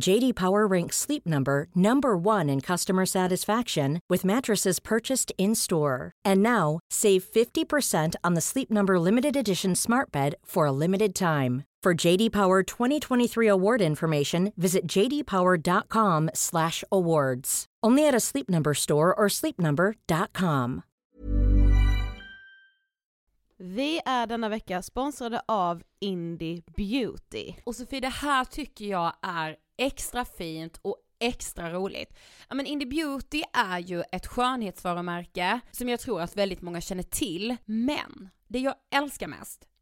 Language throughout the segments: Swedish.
JD Power ranks Sleep Number number 1 in customer satisfaction with mattresses purchased in-store. And now, save 50% on the Sleep Number limited edition Smart Bed for a limited time. For JD Power 2023 award information, visit jdpower.com/awards. Only at a Sleep Number store or sleepnumber.com. Vi är denna vecka sponsrade av Indie Beauty. Och Sofie, det här tycker jag är extra fint och extra roligt. Ja men Indie Beauty är ju ett skönhetsvarumärke som jag tror att väldigt många känner till, men det jag älskar mest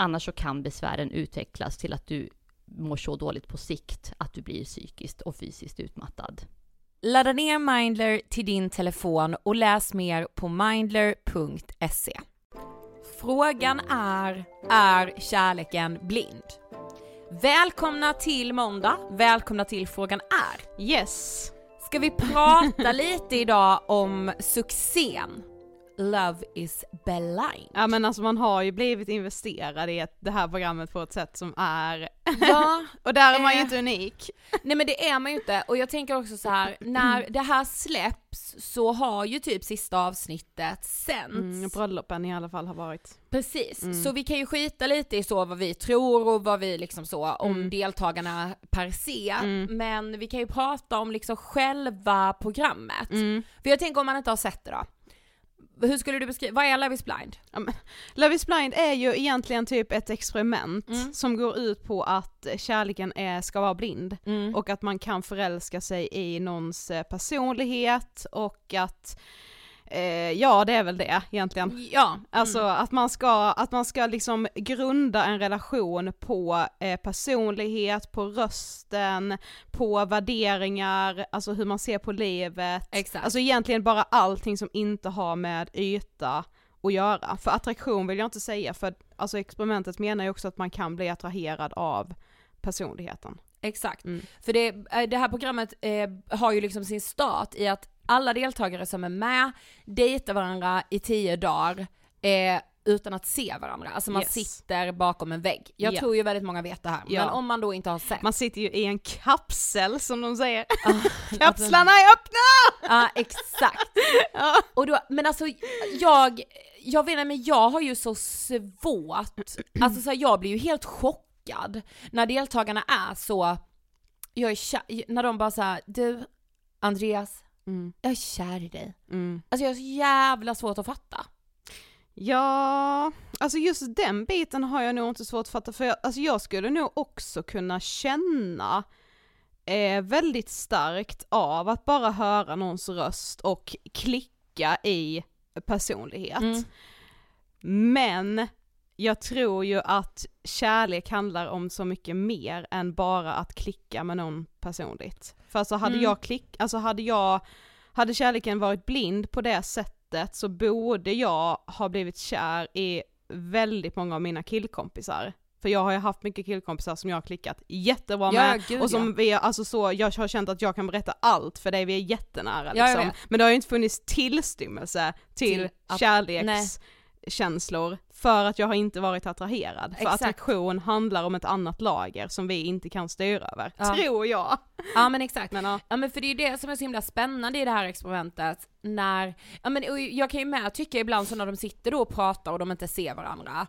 Annars så kan besvären utvecklas till att du mår så dåligt på sikt att du blir psykiskt och fysiskt utmattad. Ladda ner Mindler till din telefon och läs mer på mindler.se. Frågan är, är kärleken blind? Välkomna till måndag, välkomna till Frågan är. Yes! Ska vi prata lite idag om succén Love is blind. Ja men alltså man har ju blivit investerad i det här programmet på ett sätt som är, Ja, och där är man ju Eh. inte unik. nej men det är man ju inte och jag tänker också så här när det här släpps så har ju typ sista avsnittet sänts. Mm, bröllopen i alla fall har varit. Precis, så vi kan ju skita lite i så vad vi tror och vad vi liksom så om Mm. deltagarna per se, Mm. men vi kan ju prata om liksom själva programmet. Mm. För jag tänker om man inte har sett det då. Hur skulle du beskriva, vad är Love is blind? Ja, men Love is blind är ju egentligen typ ett experiment Mm. som går ut på att kärleken är, ska vara blind Mm. och att man kan förälska sig i någons eh, personlighet och att, eh, ja det är väl det egentligen. Ja, Alltså att man ska, att man ska liksom grunda en relation på eh, personlighet, på rösten, på värderingar, alltså hur man ser på livet. Exakt. Alltså egentligen bara allting som inte har med yta att göra. För attraktion vill jag inte säga, för alltså experimentet menar ju också att man kan bli attraherad av personligheten. Exakt. Mm. För det, eh, det här programmet eh, har ju liksom sin start i att alla deltagare som är med dejtar varandra i tio dagar eh, utan att se varandra. Alltså man Yes. sitter bakom en vägg. Jag Ja. tror ju väldigt många vet det här, Ja. men om man då inte har sett. Man sitter ju i en kapsel som de säger. Alltså- Kapslarna är öppna! Ja exakt. Ja. Och då, men alltså jag, jag vet inte men jag har ju så svårt, alltså så här, jag blir ju helt chockad när deltagarna är så, jag är när de bara såhär, du Andreas, Mm, jag är kär i dig. mm. Alltså jag har så jävla svårt att fatta. Ja, alltså just den biten har jag nog inte svårt att fatta för jag, alltså jag skulle nog också kunna känna eh, väldigt starkt av att bara höra någons röst och klicka i personlighet. Mm. Men jag tror ju att kärlek handlar om så mycket mer än bara att klicka med någon personligt. För alltså hade Mm. jag klick, alltså hade jag, hade kärleken varit blind på det sättet så borde jag ha blivit kär i väldigt många av mina killkompisar. För jag har ju haft mycket killkompisar som jag har klickat jättebra Ja, med gud, och som vi, alltså så, jag har känt att jag kan berätta allt för dig, vi är jättenära Ja, liksom. Men det har ju inte funnits tillstymmelse till, Till att- kärlekskänslor för att jag har inte varit attraherad. För Exakt. attraktion handlar om ett annat lager som vi inte kan styra över, Ja. tror jag. Ja men exakt. Men ja. Ja men för det är ju det som är så himla spännande i det här experimentet, när, ja men jag kan ju med tycka ibland så när de sitter då och pratar och de inte ser varandra,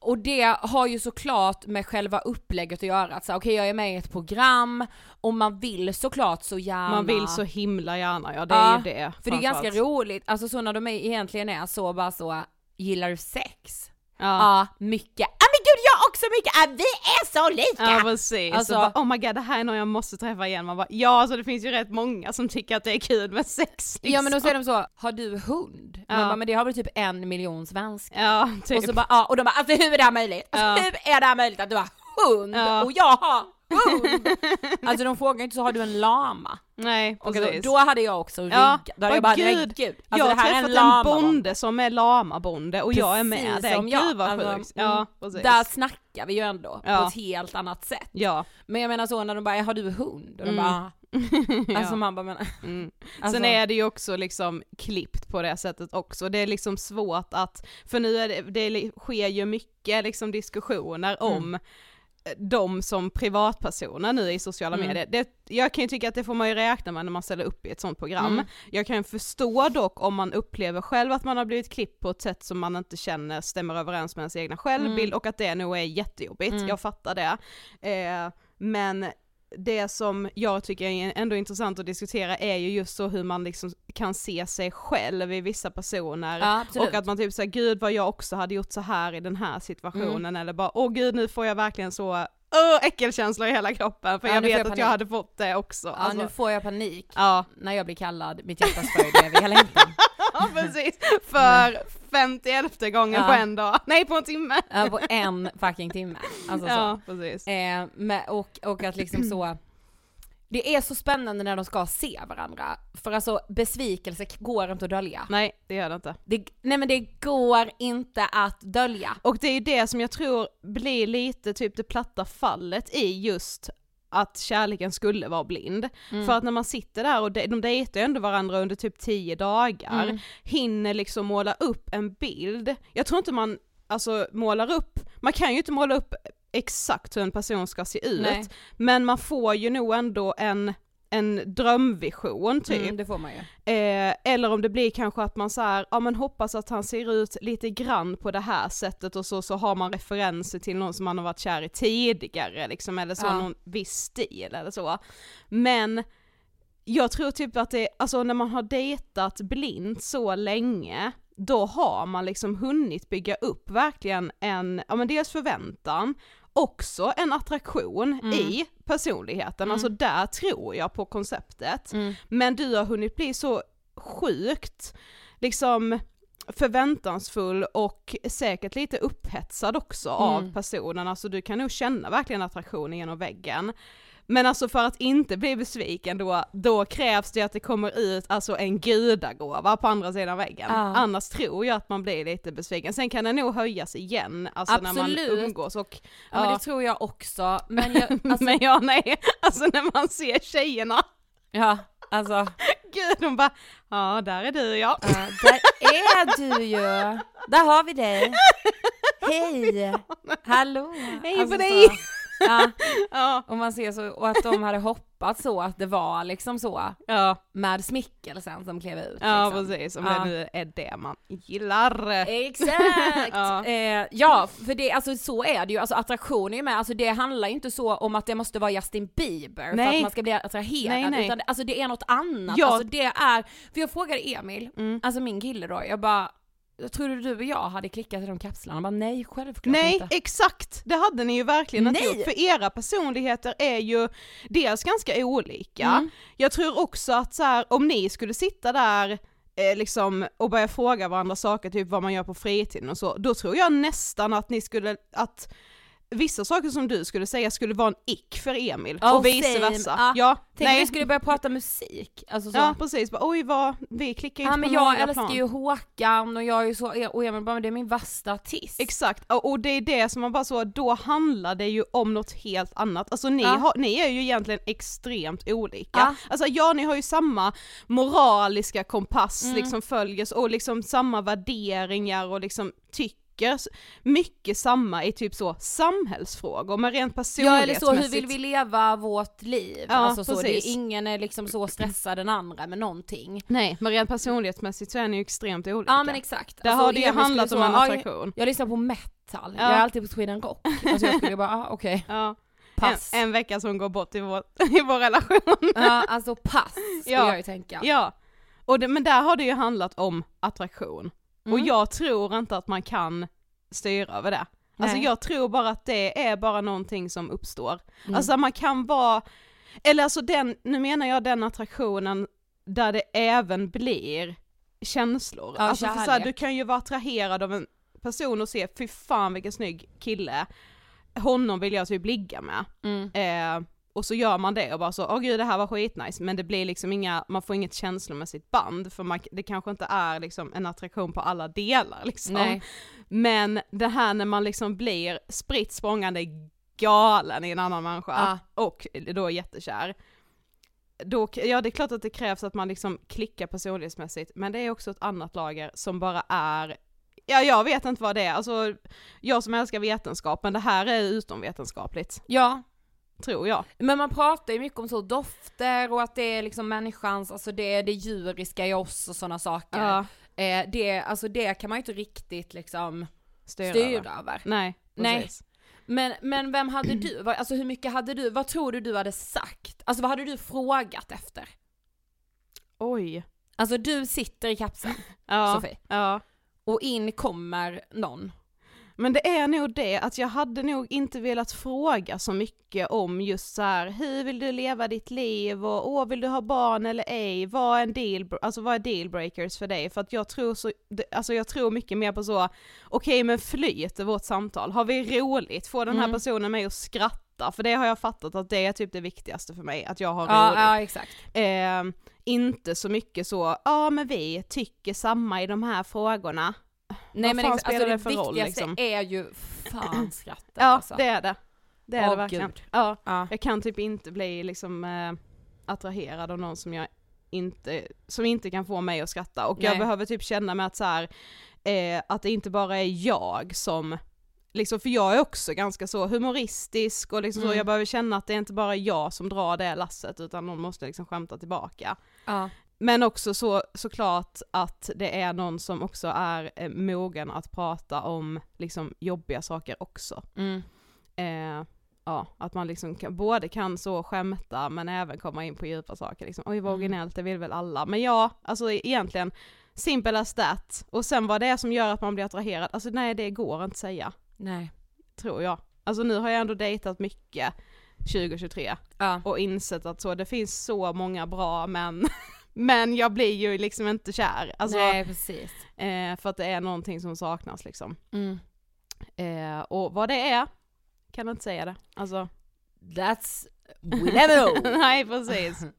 och det har ju såklart med själva upplägget att göra, att okej jag är med i ett program, och man vill såklart så gärna Man vill så himla gärna, ja det är Ja, ju det. För det är ganska roligt, alltså så när de är, egentligen är så bara så, gillar du sex? Ja. Ja, mycket. Ja men gud jag också mycket, ja, vi är så lika! Ja precis, Alltså- bara, oh my god det här är någon jag måste träffa igen, man bara ja alltså det finns ju rätt många som tycker att det är kul med sex liksom. Ja men då säger de så, har du hund? Ja. Man bara, men det har väl typ en miljon svenskar. Ja, typ. Och så bara, ja, och de bara, alltså hur är det här möjligt? Alltså, Ja. Hur är det här möjligt att du har hund Ja. och jag har hund? alltså de frågar inte så, har du en lama? Nej Och precis. så, då hade jag också rygg, Ja, då hade jag bara, gud. gud, alltså jag har en träffat en, lama bonde som är lamabonde och jag är med Precis det, som jag. gud vad Alltså, sjukt. mm. Ja precis. Där snackar vi ju ändå Ja. på ett helt annat sätt. Ja. Men jag menar så när de bara, har du hund? Och de Mm. bara, alltså man bara, men, Mm. alltså, Sen är det ju också liksom klippt på det sättet också, det är liksom svårt att, för nu är det, det sker ju mycket liksom diskussioner Mm. De som privatpersoner nu i sociala Mm. medier. Det, jag kan ju tycka att det får man ju räkna med när man ställer upp i ett sånt program. Mm. Jag kan förstå dock om man upplever själv att man har blivit klippt på ett sätt som man inte känner stämmer överens med ens egna självbild och att det nog är jättejobbigt, Mm. jag fattar det. Eh, men det som jag tycker är ändå intressant att diskutera är ju just så hur man liksom kan se sig själv i vissa personer. Ja, och att man typ säger gud vad jag också hade gjort så här i den här situationen. Mm. eller bara åh gud nu får jag verkligen så åh, äckelkänslor i hela kroppen. För Ja, jag vet jag att panik. jag hade fått det också. Ja Alltså, nu får jag panik ja. när jag blir kallad. Mitt hjärtas fröjd över hela ja precis, för 51 gången Ja. på en dag, nej på en timme. Ja, på en fucking timme. Alltså så. ja precis. Eh, med, och, och att liksom så, det är så spännande när de ska se varandra. För alltså besvikelse går inte att dölja. Nej det gör det inte. Det, nej men det går inte att dölja. Och det är ju det som jag tror blir lite typ det platta fallet i just att kärleken skulle vara blind. Mm. För att när man sitter där och de, de dejtar ju ändå varandra under typ 10 dagar, Mm. hinner liksom måla upp en bild. Jag tror inte man alltså målar upp, man kan ju inte måla upp exakt hur en person ska se ut, Nej. men man får ju nog ändå en, en drömvision typ. Mm, det får man ju. Eh, eller om det blir kanske att man så här, ja men hoppas att han ser ut lite grann på det här sättet och så, så har man referenser till någon som man har varit kär i tidigare liksom, eller så, Ja. någon viss stil eller så. Men jag tror typ att det, alltså när man har dejtat blint så länge, då har man liksom hunnit bygga upp verkligen en, ja men dels förväntan, också en attraktion Mm. i personligheten, alltså där tror jag på konceptet. Mm. Men du har hunnit bli så sjukt liksom förväntansfull och säkert lite upphetsad också av Mm. personen, alltså du kan nog känna verkligen attraktionen genom väggen. Men alltså för att inte bli besviken då, då krävs det att det kommer ut alltså en gudagåva på andra sidan väggen. Ja. Annars tror jag att man blir lite besviken. Sen kan det nog höjas igen, alltså när Absolut. man umgås och Ja, men det tror jag också. Men jag, alltså, men ja nej, alltså när man ser tjejerna, ja, alltså, gud de bara, ja där är du ja. ja, där är du ju. Där har vi dig. Hej, hallå. Hej på Alltså dig. så, Ja, Ja, och man ser så, och att de hade hoppats så att det var liksom så ja, med smickelsen som klev ut. ja liksom. precis, om Ja. det nu är det man gillar. Exakt! Ja. Eh, ja, för det, alltså så är det ju, alltså attraktion är ju med, alltså det handlar ju inte så om att det måste vara Justin Bieber för Nej. att man ska bli attraherad, Nej, nej. utan det- alltså det är något annat, Ja. alltså det är, för jag frågade Emil, Mm. alltså min kille då, jag bara Tror du du och jag hade klickat i de kapslarna? Bara nej, självklart Nej, inte. exakt! Det hade ni ju verkligen inte Nej. gjort, för era personligheter är ju dels ganska olika. Mm. Jag tror också att så här, om ni skulle sitta där eh, liksom och börja fråga varandra saker, typ vad man gör på fritiden och så, då tror jag nästan att ni skulle, att vissa saker som du skulle säga skulle vara en ick för Emil, Oh, och vice same. versa. Ja. Ja, Tänk nej. vi skulle börja prata musik, alltså så. Ja precis, bara, oj vad, vi klickar inte men på jag älskar plan. ju Håkan och jag är ju så, och Emil bara men det är min värsta artist. Exakt, och och det är det som man bara så, då handlar det ju om något helt annat. Alltså ni, Ja. har, ni är ju egentligen extremt olika. Ja. Alltså ja, ni har ju samma moraliska kompass, Mm. liksom följer och liksom samma värderingar och liksom tycker s- mycket samma i typ så samhällsfrågor, men rent Ja eller så, hur personlighetsmässigt. vill vi leva vårt liv? Ja, alltså så, det är, ingen är liksom så stressad den andra med någonting. Nej, men rent personlighetsmässigt så är ni ju extremt olika. Ja men exakt. Där Alltså, har det ju handlat om en ja, attraktion. Jag, jag lyssnar på metal, Ja. jag är alltid på Sweden Rock. Alltså jag skulle bara, ah, okej, Ja. pass. En, en vecka som går bort i vår, i vår relation. Ja alltså pass, skulle Ja. jag ju tänka. Ja, och det, men där har det ju handlat om attraktion. Och Mm. jag tror inte att man kan styra över det. Alltså Nej. jag tror bara att det är bara någonting som uppstår. Mm. Alltså man kan vara, eller alltså den, nu menar jag den attraktionen där det även blir känslor. Ja, alltså för så här, du kan ju vara attraherad av en person och se, fy fan vilken snygg kille, honom vill jag typ ligga med. Mm. Eh, och så gör man det och bara så, åh gud det här var skitnice, men det blir liksom inga, man får inget känslomässigt band för man, det kanske inte är liksom en attraktion på alla delar liksom. Nej. Men det här när man liksom blir spritt språngande galen i en annan människa Ja. och då är jättekär. Då, ja det är klart att det krävs att man liksom klickar personlighetsmässigt, men det är också ett annat lager som bara är ja jag vet inte vad det är, alltså jag som älskar vetenskap, men det här är utomvetenskapligt, Ja, tror jag. men man pratar ju mycket om så dofter och att det är liksom människans, alltså det är det djuriska i oss och sådana saker. Ja, Eh, det, alltså det kan man ju inte riktigt liksom styra, styra över. Nej, Nej. Men, men vem hade du, alltså hur mycket hade du, vad tror du du hade sagt? Alltså vad hade du frågat efter? Oj. Alltså du sitter i kapseln, Ja, Sofie, ja. och in kommer någon. Men det är nog det att jag hade nog inte velat fråga så mycket om just så här, hur vill du leva ditt liv och åh vill du ha barn eller ej, vad är en deal, alltså vad är dealbreakers för dig? För att jag tror så, alltså jag tror mycket mer på så, okej men flyter vårt samtal, har vi roligt, får den här Mm. personen mig att skratta? För det har jag fattat att det är typ det viktigaste för mig, att jag har Ja, roligt. ja exakt. Eh, inte så mycket så, ja men vi tycker samma i de här frågorna. Nej men alltså det, för roll, viktigaste liksom? är ju fan skrattet Ja alltså. det är det. Det är Åh, det verkligen. Ja, Ja. jag kan typ inte bli liksom eh, attraherad av någon som jag inte, som inte kan få mig att skratta och jag Nej. behöver typ känna mig att så här, eh, att det inte bara är jag som Liksom, för jag är också ganska så humoristisk och liksom så, Mm. jag behöver känna att det är inte bara jag som drar det lasset utan någon måste liksom skämta tillbaka. Ja. Men också så, såklart att det är någon som också är eh, mogen att prata om liksom jobbiga saker också. Mm. Eh, ja, att man liksom kan, både kan så skämta men även komma in på djupa saker liksom. Oj vad Mm. originellt, det vill väl alla. Men ja, alltså egentligen, simple as that. Och sen vad det är som gör att man blir attraherad, alltså nej det går inte att säga, Nej. tror jag. Alltså nu har jag ändå dejtat mycket 2023 Ja. och insett att så, det finns så många bra män, men jag blir ju liksom inte kär. Alltså, Nej precis. eh, för att det är någonting som saknas liksom. Mm. Eh, och vad det är, kan jag inte säga det. Alltså, That's, we never know. nej precis.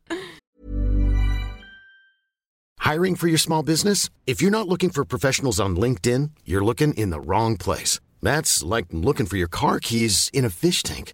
Hiring for your small business? If you're not looking for professionals on LinkedIn, you're looking in the wrong place. That's like looking for your car keys in a fish tank.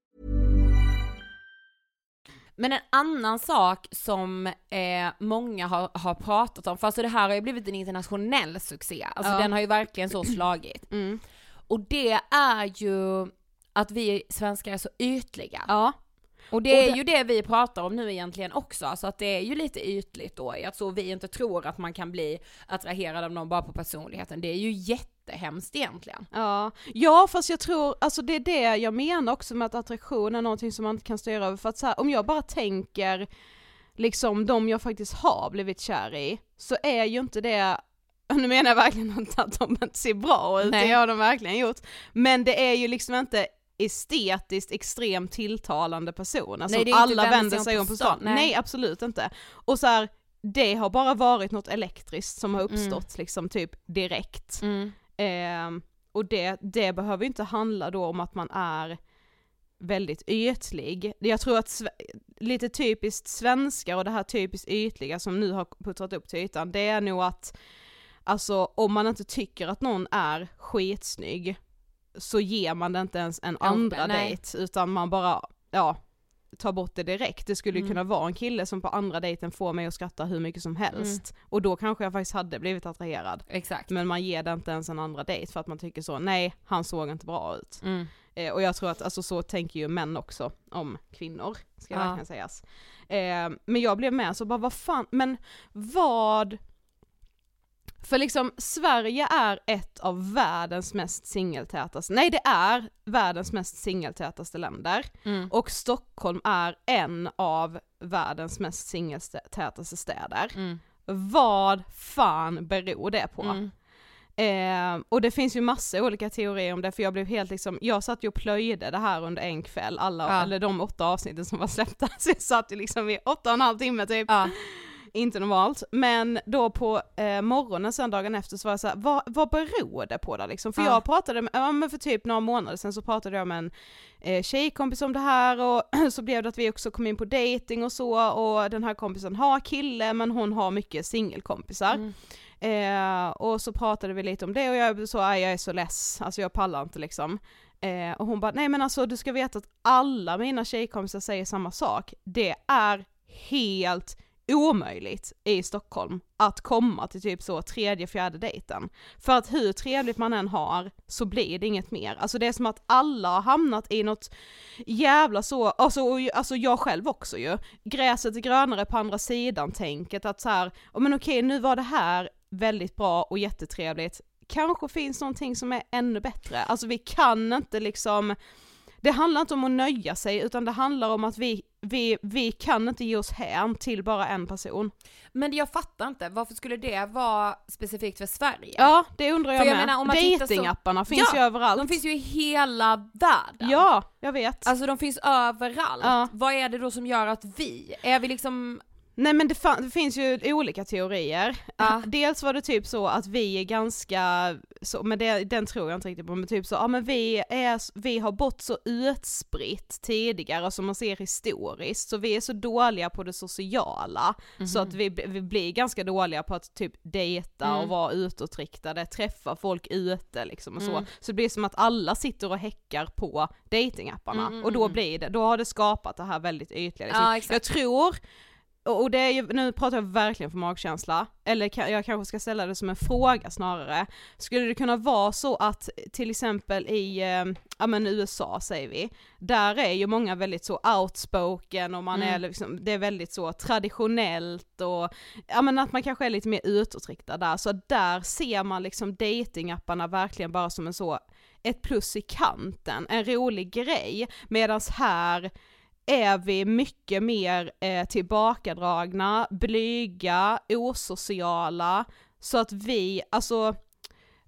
Men en annan sak som eh, många har, har pratat om, för alltså det här har ju blivit en internationell succé, alltså Ja. den har ju verkligen så slagit. Mm. Och det är ju att vi svenskar är så ytliga. Ja. Och det Och är det- ju det vi pratar om nu egentligen också, alltså att det är ju lite ytligt då, i att så vi inte tror att man kan bli attraherad av någon bara på personligheten, det är ju jättehemskt egentligen. Ja. ja, fast jag tror, alltså det är det jag menar också med att attraktion är någonting som man inte kan styra över, för att så här, om jag bara tänker liksom de jag faktiskt har blivit kär i, så är ju inte det nu menar jag verkligen inte att de inte ser bra ut, Nej. det har de verkligen gjort, men det är ju liksom inte estetiskt extremt tilltalande Nej, det är inte alla vänder sig om på stan. Nej. Nej. absolut inte. Och så här, det har bara varit något elektriskt som har Mm. uppstått liksom typ direkt. Ehm, och det, det behöver inte handla då om att man är väldigt ytlig. Jag tror att lite typiskt svenskar och det här typiskt ytliga som nu har puttrat upp till ytan, det är nog att alltså om man inte tycker att någon är skitsnygg så ger man det inte ens en andra nej. dejt utan man bara, ja, ta bort det direkt. Det skulle ju Mm. kunna vara en kille som på andra dejten får mig att skratta hur mycket som helst. Och då kanske jag faktiskt hade blivit attraherad. Exakt. Men man ger det inte ens en andra dejt för att man tycker så, nej han såg inte bra ut. Mm. Eh, och jag tror att alltså, så tänker ju män också om kvinnor, ska Ja. verkligen sägas. Eh, men jag blev med så bara vad fan, men vad för liksom Sverige är ett av världens mest singeltätaste, nej det är världens mest singeltätaste länder. Mm. Och Stockholm är en av världens mest singeltätaste städer. Mm. Vad fan beror det på? Mm. Eh, och det finns ju massa olika teorier om det för jag blev helt liksom, jag satt ju och plöjde det här under en kväll, alla, Ja. eller de åtta avsnitten som var släppta, så jag satt ju liksom i åtta och en halv timme typ. Ja. Inte normalt, men då på eh, morgonen sen dagen efter så var jag såhär, vad, vad beror det på då liksom? För Ja. jag pratade med, ja men för typ några månader sen så pratade jag med en eh, tjejkompis om det här och så blev det att vi också kom in på dating och så och den här kompisen har kille men hon har mycket singelkompisar. Mm. Eh, och så pratade vi lite om det och jag "Aj, jag är så less, alltså jag pallar inte liksom. Eh, och hon bara, nej men alltså du ska veta att alla mina tjejkompisar säger samma sak. Det är helt omöjligt i Stockholm att komma till typ så tredje, fjärde dejten. För att hur trevligt man än har så blir det inget mer. Alltså det är som att alla har hamnat i något jävla så, alltså, och, alltså jag själv också ju, gräset är grönare på andra sidan tänket att så här, oh, men okej nu var det här väldigt bra och jättetrevligt, kanske finns någonting som är ännu bättre. Alltså vi kan inte liksom, det handlar inte om att nöja sig utan det handlar om att vi, vi, vi kan inte ge oss hän till bara en person. Men jag fattar inte, varför skulle det vara specifikt för Sverige? Ja, det undrar jag, För jag med. menar, om man tittar så- Datingapparna finns Ja, ju överallt. De finns ju i hela världen. Ja, jag vet. Alltså de finns överallt. Ja. Vad är det då som gör att vi, är vi liksom, Nej men det, det finns ju olika teorier. Ja. Dels var det typ så att vi är ganska, så, men det, den tror jag inte riktigt på, men typ så, ja men vi, är, vi har bott så utspritt tidigare som man ser historiskt, så vi är så dåliga på det sociala, så att vi, vi blir ganska dåliga på att typ dejta Mm. och vara utåtriktade, träffa folk ute liksom och så. Mm. Så det blir som att alla sitter och häckar på datingapparna Mm, mm, och då mm. blir det, då har det skapat det här väldigt ytliga liksom. Ja. Jag tror och det är ju, nu pratar jag verkligen för magkänsla, eller jag kanske ska ställa det som en fråga snarare. Skulle det kunna vara så att till exempel i, eh, ja men USA säger vi, där är ju många väldigt så outspoken och man Mm. är liksom, det är väldigt så traditionellt och, ja men att man kanske är lite mer utåtriktad där, så där ser man liksom datingapparna verkligen bara som en så, ett plus i kanten, en rolig grej, medans här är vi mycket mer eh, tillbakadragna, blyga, osociala, så att vi, alltså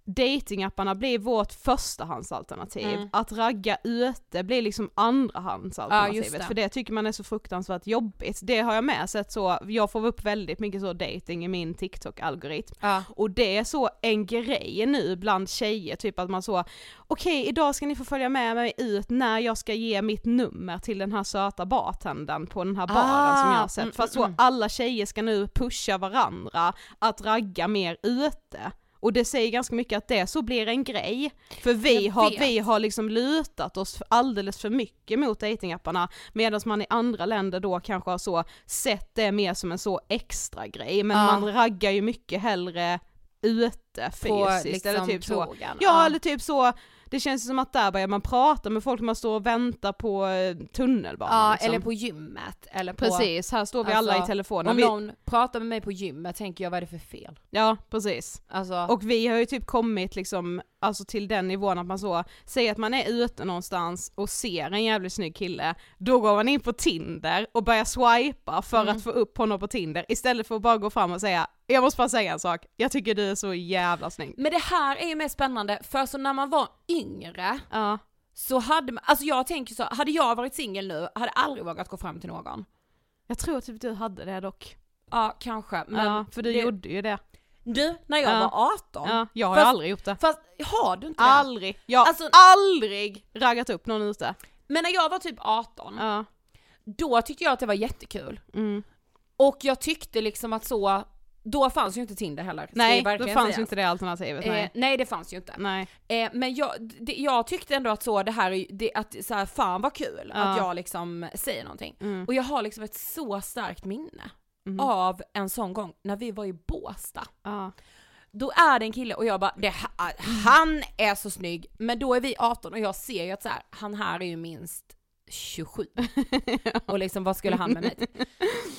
datingapparna blir vårt förstahandsalternativ. Mm. Att ragga ute blir liksom andrahandsalternativet, Ja, det. för det tycker man är så fruktansvärt jobbigt. Det har jag med sett så, jag får upp väldigt mycket så dating i min TikTok-algoritm. ja. Och det är så en grej nu bland tjejer, typ att man så, okej idag ska ni få följa med mig ut när jag ska ge mitt nummer till den här söta bartendern på den här baren Ah, som jag har sett. mm, För att så mm, mm. alla tjejer ska nu pusha varandra att ragga mer ute. Och det säger ganska mycket att det så blir en grej. För vi har, vi har liksom lutat oss alldeles för mycket mot datingapparna medan man i andra länder då kanske har så sett det mer som en så extra grej men Ja. man raggar ju mycket hellre ute fysiskt liksom eller typ så. krogen. Ja eller typ så, det känns som att där börjar man prata med folk man står och väntar på eh, tunnelbanan Ja, liksom. eller på gymmet. Eller på, Precis, här står vi alla Alltså, i telefonen. Om Vi, någon pratar med mig på gymmet tänker jag vad är det för fel? Ja precis. Alltså, Och vi har ju typ kommit liksom, alltså till den nivån att man så, säger att man är ute någonstans och ser en jävligt snygg kille, då går man in på Tinder och börjar swipa för Mm. att få upp honom på Tinder istället för att bara gå fram och säga, jag måste bara säga en sak, jag tycker du är så jävla snygg. men det här är ju mer spännande för så när man var yngre Ja, så hade man, alltså jag tänker så, hade jag varit singel nu hade aldrig vågat gå fram till någon. jag tror typ du hade det dock. Ja kanske, men ja, för du det, gjorde ju det. du när jag Ja. var 18, Ja, jag har Fast- aldrig gjort det. fast har du inte det? Aldrig, jag har Alltså- aldrig raggat upp någon ute. Men när jag var typ 18, Ja. då tyckte jag att det var jättekul. Mm. Och jag tyckte liksom att så, då fanns ju inte Tinder heller. Nej, då fanns ju inte det alternativet. Eh, Nej. nej det fanns ju inte. nej. Eh, men jag, det, jag tyckte ändå att så det här, det, att så här, fan vad kul Ja. att jag liksom säger någonting. Mm. Och jag har liksom ett så starkt minne Mm. av en sån gång när vi var i Båstad. Ja. Då är det en kille och jag bara, det, han är så snygg, men då är vi 18 och jag ser ju att så här, han här är ju minst 27. Och liksom vad skulle han med mig till?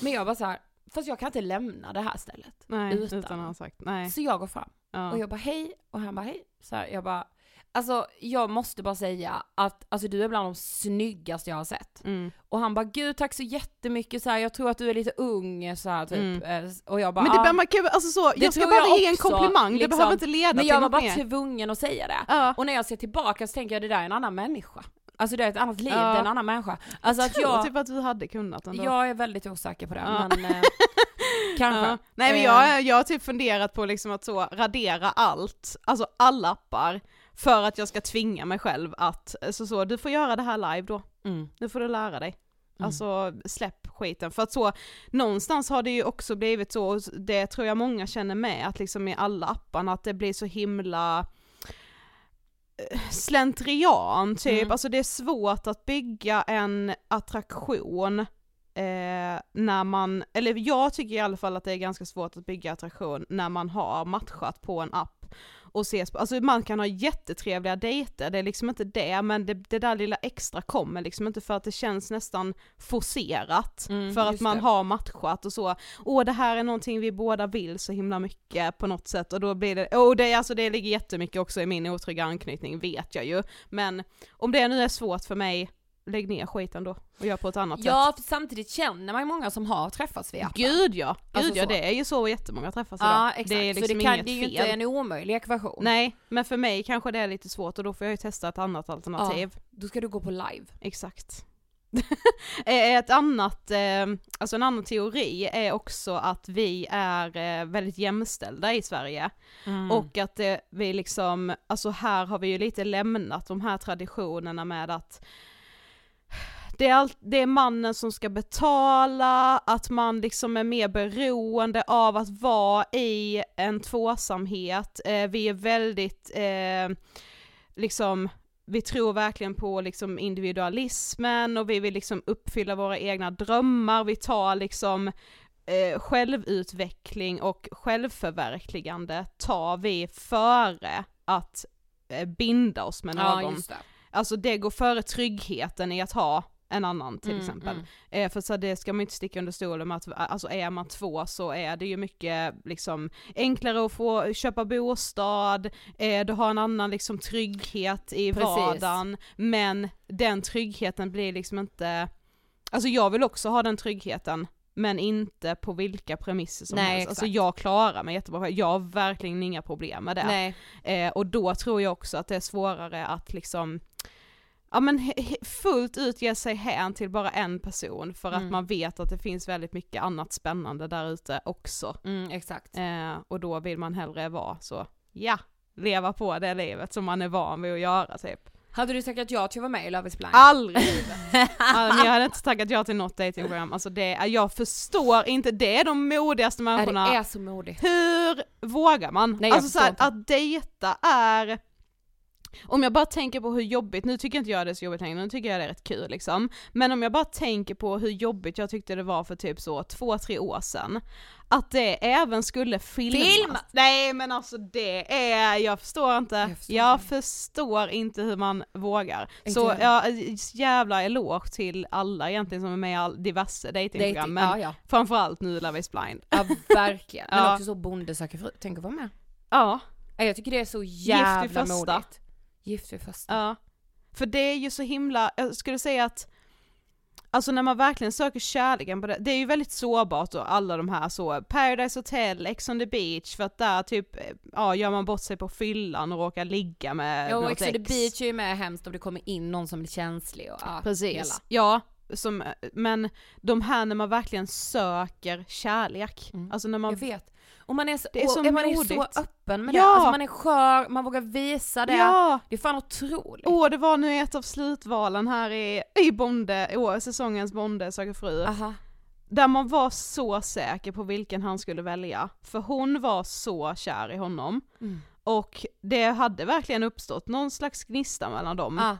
Men jag bara så här, fast jag kan inte lämna det här stället. Nej, Utan. utan, att ha sagt nej. Så jag går fram Ja. och jag bara hej, och han bara hej. Så här, jag bara, alltså jag måste bara säga att alltså, du är bland de snyggaste jag har sett. Mm. Och han bara gud tack så jättemycket så här, jag tror att du är lite ung så här, typ. Mm. Eh, Och jag bara Men det, "Ah." man kan, alltså så, Det jag ska bara ge en komplimang, det liksom. behöver inte leda Men till jag var något bara mer. tvungen att säga det. Ja. Och när jag ser tillbaka så tänker jag det där är en annan människa. Alltså det är ett annat liv, Ja. det är en annan människa. Alltså att tror jag, typ att du hade kunnat ändå. jag är väldigt osäker på det, Ja. men eh, kanske. Ja. Nej men Eh, jag, jag har typ funderat på liksom att så radera allt, alltså alla appar, för att jag ska tvinga mig själv att, så, så du får göra det här live då, Mm. nu får du lära dig. Mm. Alltså släpp skiten, för att så, någonstans har det ju också blivit så, och det tror jag många känner med, att liksom i alla apparna att det blir så himla eh, slentrian typ, Mm. alltså det är svårt att bygga en attraktion eh, när man, eller jag tycker i alla fall att det är ganska svårt att bygga attraktion när man har matchat på en app och ses på, alltså man kan ha jättetrevliga dejter, det är liksom inte det, men det, det där lilla extra kommer liksom inte för att det känns nästan forcerat, Mm, för att man det. har matchat och så, åh det här är någonting vi båda vill så himla mycket på något sätt och då blir det, åh det, alltså det ligger jättemycket också i min otrygga anknytning vet jag ju, men om det nu är svårt för mig, lägg ner skiten då och gör på ett annat sätt. Ja, samtidigt känner man ju många som har träffats via appen. Gud ja, Gud Alltså ja så. det är ju så jättemånga träffas Ja, idag. exakt. Det är liksom så det, kan, inget det är ju fel. inte en omöjlig ekvation. Nej, men för mig kanske det är lite svårt och då får jag ju testa ett annat alternativ. Då ska du gå på live. Exakt. Eh, ett annat, eh, alltså en annan teori är också att vi är eh, väldigt jämställda i Sverige. Mm. Och att vi liksom, alltså här har vi ju lite lämnat de här traditionerna med att det är, allt, det är mannen som ska betala, att man liksom är mer beroende av att vara i en tvåsamhet. Eh, vi är väldigt, eh, liksom, vi tror verkligen på liksom individualismen och vi vill liksom uppfylla våra egna drömmar, vi tar liksom eh, självutveckling och självförverkligande tar vi före att eh, binda oss med någon. Ja. Alltså det går före tryggheten i att ha en annan till Mm, exempel. mm. Eh, för så det ska man inte sticka under stolen med att, alltså är man två så är det ju mycket liksom enklare att få köpa bostad, eh, du har en annan liksom trygghet i Precis. vardagen, men den tryggheten blir liksom inte, alltså jag vill också ha den tryggheten, men inte på vilka premisser som Nej, helst. Alltså jag klarar mig jättebra jag har verkligen inga problem med det. Eh, och då tror jag också att det är svårare att liksom Ja men fullt ut ge sig hän till bara en person för att Mm. man vet att det finns väldigt mycket annat spännande där ute också. Mm, exakt. Eh, och då vill man hellre vara så, ja, leva på det livet som man är van vid att göra typ. Hade du tackat ja till att vara med i Love is blind? Aldrig alltså, Jag hade inte tackat ja till något datingprogram, alltså det, är- jag förstår inte, det är de modigaste människorna. det är så modigt. Hur vågar man? Nej, alltså så här, att dejta är om jag bara tänker på hur jobbigt, nu tycker inte jag det är så jobbigt längre, nu tycker jag det är rätt kul liksom. Men om jag bara tänker på hur jobbigt jag tyckte det var för typ så två, tre år sedan. Att det även skulle filmas. Filmas? Nej men alltså det är, jag förstår inte. Jag Jag förstår, förstår inte. hur man vågar. Inte så ja, jävla eloge till alla egentligen som är med i all, diverse datingprogram. Dating, Men ja, ja. framförallt nu Love is blind. ja, verkligen. Men Ja. också så Bonde söker fru. Tänk att vara med. Ja. Ja, Jag tycker det är så jävla modigt. Gift vid första. Ja. För det är ju så himla, jag skulle säga att Alltså när man verkligen söker kärleken på det, det är ju väldigt sårbart och alla de här så, Paradise Hotel, Ex on the beach, för att där typ, ja gör man bort sig på fyllan och råkar ligga med Jo, något Ex on the beach är ju med hemskt om det kommer in någon som blir känslig och ja, Precis. hela. Ja, som, men de här när man verkligen söker kärlek, Mm. alltså när man Jag vet. Och man är så, Det är och så man är så öppen med Ja. det. Alltså man är skör, man vågar visa det. Ja! Det är fan otroligt. Åh, det var nu ett av slutvalen här i, i Bonde, åh, säsongens Bonde söker fru. Aha. där man var så säker på vilken han skulle välja, för hon var så kär i honom. Mm. Och det hade verkligen uppstått någon slags gnista mellan dem. Ah.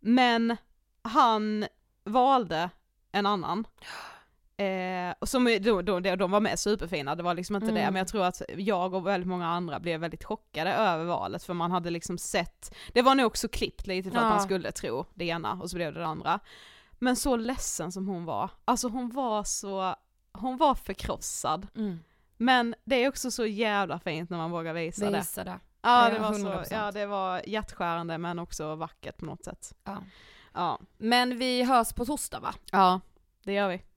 Men han valde en annan. Eh, och som, de, de, de var med superfina, det var liksom inte det, Mm. men jag tror att jag och väldigt många andra blev väldigt chockade över valet för man hade liksom sett, det var nog också klippt lite för Ja. att man skulle tro det ena och så blev det det andra. Men så ledsen som hon var, alltså hon var så, hon var förkrossad. Mm. Men det är också så jävla fint när man vågar visa det. Visa det. Ja det var, 100%. så, ja det var hjärtskärande men också vackert på något sätt. Ja. Ja, Men vi hörs på torsdag va? ja det gör vi.